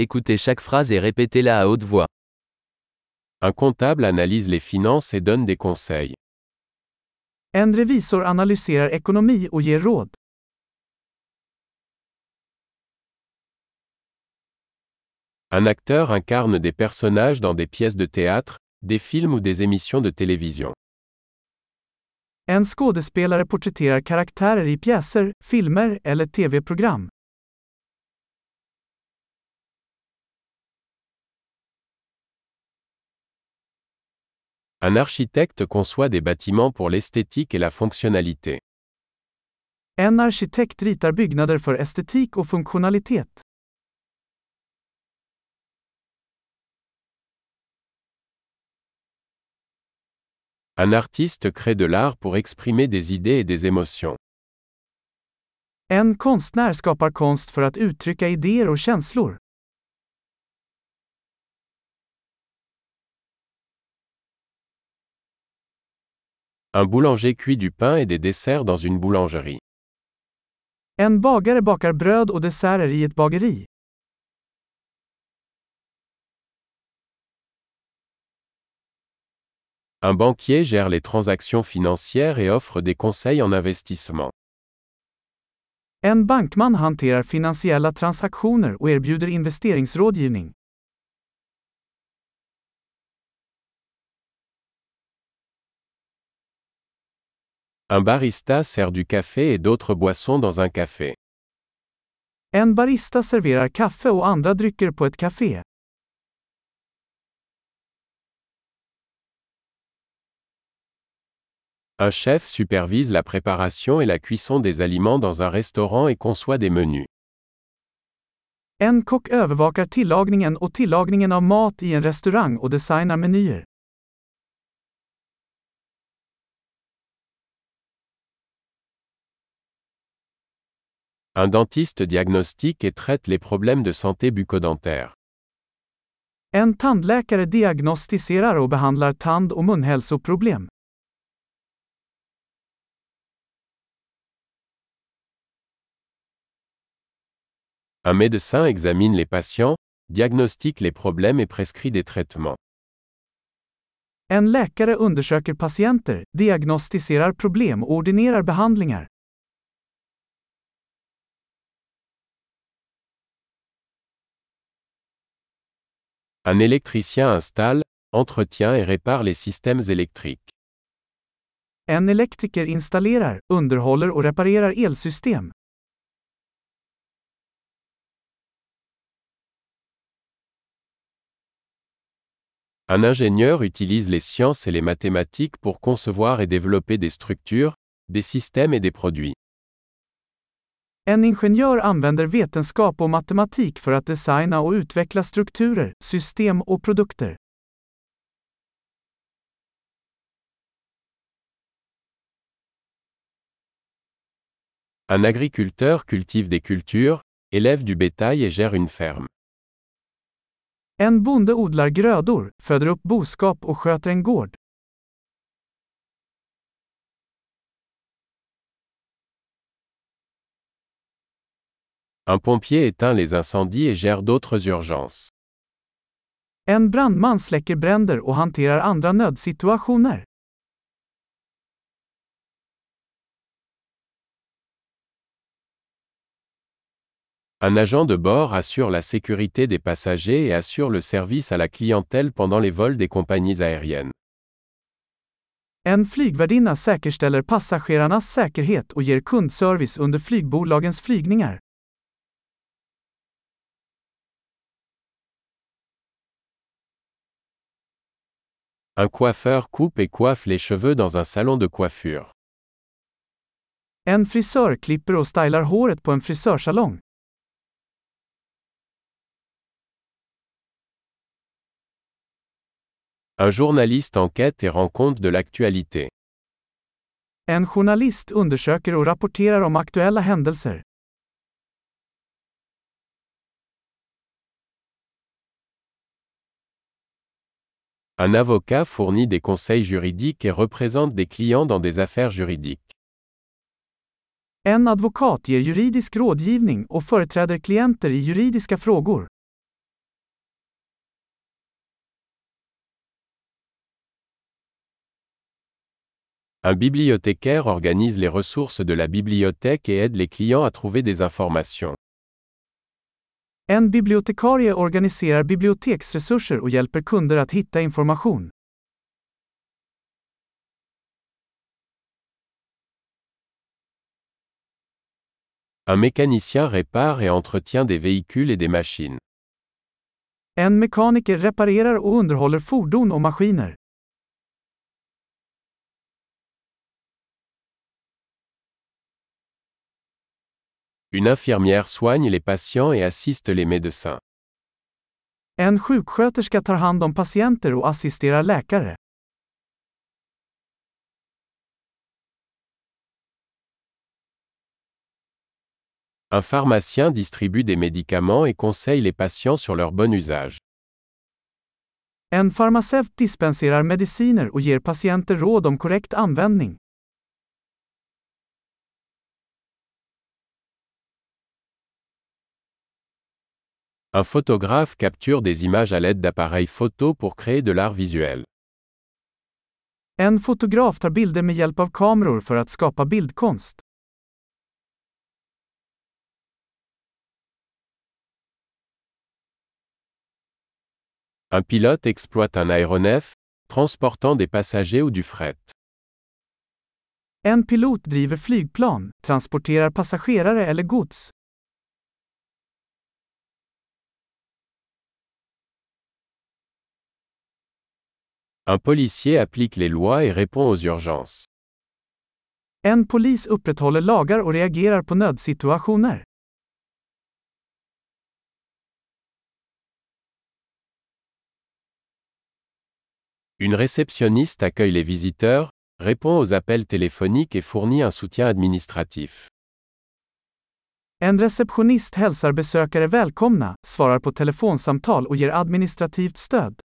Écoutez chaque phrase et répétez-la à haute voix. Un comptable analyse les finances et donne des conseils. En revisor analyserar ekonomi och ger råd. Un acteur incarne des personnages dans des pièces de théâtre, des films ou des émissions de télévision. En skådespelare porträtterar karaktärer i pjäser, filmer eller tv-program. Un architecte conçoit des bâtiments pour l'esthétique et la fonctionnalité. En arkitekt ritar byggnader för estetik och funktionalitet. Un artiste crée de l'art pour exprimer des idées et des émotions. En konstnär skapar konst för att uttrycka idéer och känslor. Un boulanger cuit du pain et des desserts dans une boulangerie. En bagare bakar bröd och desserter i ett bageri. Un banquier gère les transactions financières et offre des conseils en investissement. En bankman hanterar finansiella transaktioner och erbjuder investeringsrådgivning. Un barista sert du café et d'autres boissons dans un café. En barista serverar kaffe och andra drycker på ett café. Un chef supervise la préparation et la cuisson des aliments dans un restaurant et conçoit des menus. En kock övervakar tillagningen och tillagningen av mat i en restaurang och designar menyer. Un dentiste diagnostique et traite les problèmes de santé bucco-dentaire. En tandläkare diagnostiserar och behandlar tand- och munhälsoproblem. Un médecin examine les patients, diagnostique les problèmes et prescrit des traitements. En läkare undersöker patienter, diagnostiserar problem och ordinerar behandlingar. Un électricien installe, entretient et répare les systèmes électriques. En elektriker installerar, underhåller och reparerar elsystem. Un ingénieur utilise les sciences et les mathématiques pour concevoir et développer des structures, des systèmes et des produits. En ingenjör använder vetenskap och matematik för att designa och utveckla strukturer, system och produkter. Un agriculteur cultive des cultures, élève du bétail et gère une ferme. En bonde odlar grödor, föder upp boskap och sköter en gård. Un pompier éteint les incendies et gère d'autres urgences. En brandman släcker bränder och hanterar andra nödsituationer. Un agent de bord assure la sécurité des passagers et assure le service à la clientèle pendant les vols des compagnies aériennes. En flygvärdinna säkerställer passagerarnas säkerhet och ger kundservice under flygbolagens flygningar. Un coiffeur coupe et coiffe les cheveux dans un salon de coiffure. En frisör klipper och stylar håret på en frisörsalong. Un journaliste enquête et rend compte de l'actualité. En journalist undersöker och rapporterar om aktuella händelser. Un avocat fournit des conseils juridiques et représente des clients dans des affaires juridiques. Un bibliothécaire organise les ressources de la bibliothèque et aide les clients à trouver des informations. En bibliotekarie organiserar biblioteksresurser och hjälper kunder att hitta information. Un mécanicien répare et entretient des véhicules et des machines. En mekaniker reparerar och underhåller fordon och maskiner. Une infirmière soigne les patients et assiste les médecins. En sjuksköterska tar hand om patienter och assisterar läkare. Un pharmacien distribue des médicaments et conseille les patients sur leur bon usage. En farmaceut dispenserar mediciner och ger patienter råd om korrekt användning. Un photographe capture des images à l'aide d'appareils photo pour créer de l'art visuel. En fotograf tar bilder med hjälp av kameror för att skapa bildkonst. Un pilote exploite un aéronef, transportant des passagers ou du fret. En pilot driver flygplan, transporterar passagerare eller gods. Un policier applique les lois et répond aux urgences. En polis upprätthåller lagar och reagerar på nödsituationer. Une réceptionniste accueille les visiteurs, répond aux appels téléphoniques et fournit un soutien administratif. En receptionist hälsar besökare välkomna, svarar på telefonsamtal och ger administrativt stöd.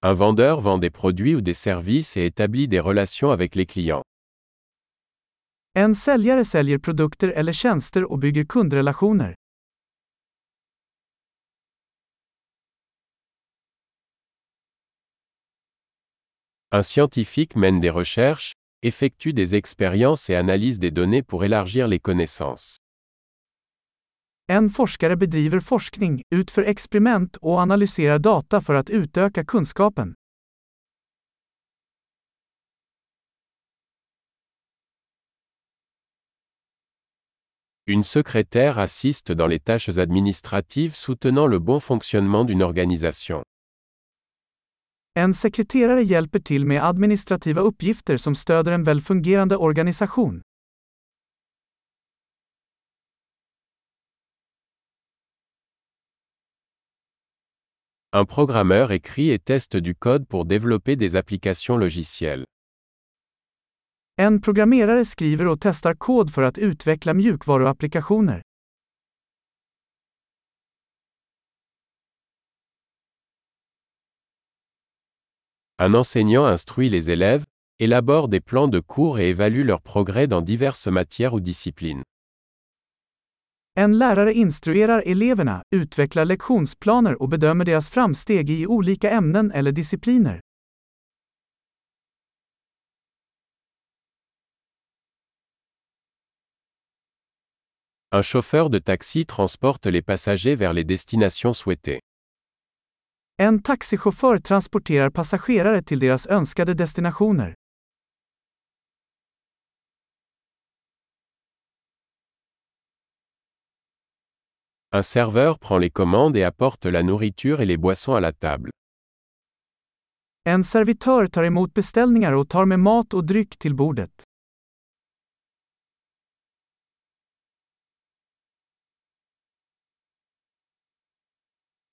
Un vendeur vend des produits ou des services et établit des relations avec les clients. En säljare säljer produkter eller tjänster och bygger kundrelationer. Un scientifique mène des recherches, effectue des expériences et analyse des données pour élargir les connaissances. En forskare bedriver forskning, utför experiment och analyserar data för att utöka kunskapen. Une secrétaire assiste dans les tâches administratives soutenant le bon fonctionnement d'une organisation. En sekreterare hjälper till med administrativa uppgifter som stöder en väl fungerande organisation. Un programmeur écrit et teste du code pour développer des applications logicielles. En programmerare skriver och testar kod för att utveckla mjukvaruapplikationer. Un enseignant instruit les élèves, élabore des plans de cours et évalue leur progrès dans diverses matières ou disciplines. En lärare instruerar eleverna, utvecklar lektionsplaner och bedömer deras framsteg i olika ämnen eller discipliner. Un chauffeur de taxi transporte les passagers vers les destinations souhaitées. En taxichaufför transporterar passagerare till deras önskade destinationer. Un serveur prend les commandes et apporte la nourriture et les boissons à la table. En servitör tar emot beställningar och tar med mat och dryck till bordet.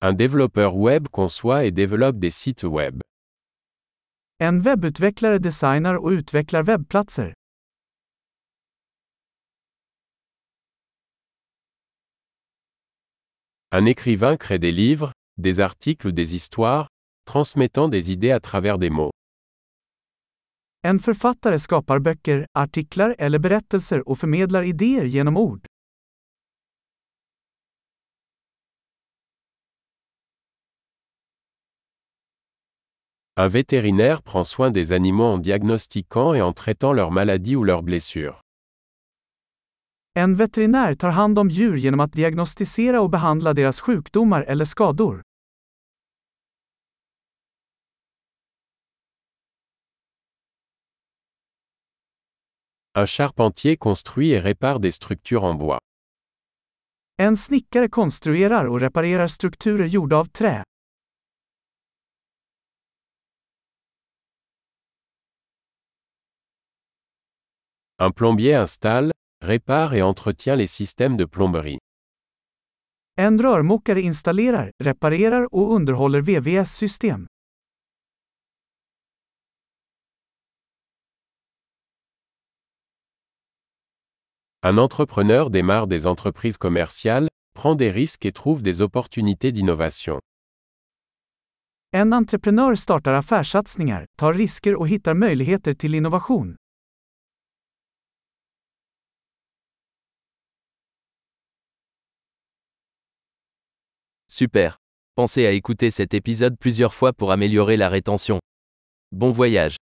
Un développeur web conçoit et développe des sites web. En webbutvecklare designar och utvecklar webbplatser. Un écrivain crée des livres, des articles ou des histoires, transmettant des idées à travers des mots. En författare skapar böcker, artiklar eller berättelser och förmedlar idéer genom ord. Un vétérinaire prend soin des animaux en diagnostiquant et en traitant leurs maladies ou leurs blessures. En veterinär tar hand om djur genom att diagnostisera och behandla deras sjukdomar eller skador. Un charpentier construit et répare des structures en bois. En snickare konstruerar och reparerar strukturer gjorda av trä. Un plombier installe, répare et entretient les systèmes de plomberie. En rörmokare installerar, reparerar och underhåller VVS-system. Un entrepreneur démarre des entreprises commerciales, prend des risques et trouve des opportunités d'innovation. En entreprenör startar affärssatsningar, tar risker och hittar möjligheter till innovation. Super. Pensez à écouter cet épisode plusieurs fois pour améliorer la rétention. Bon voyage.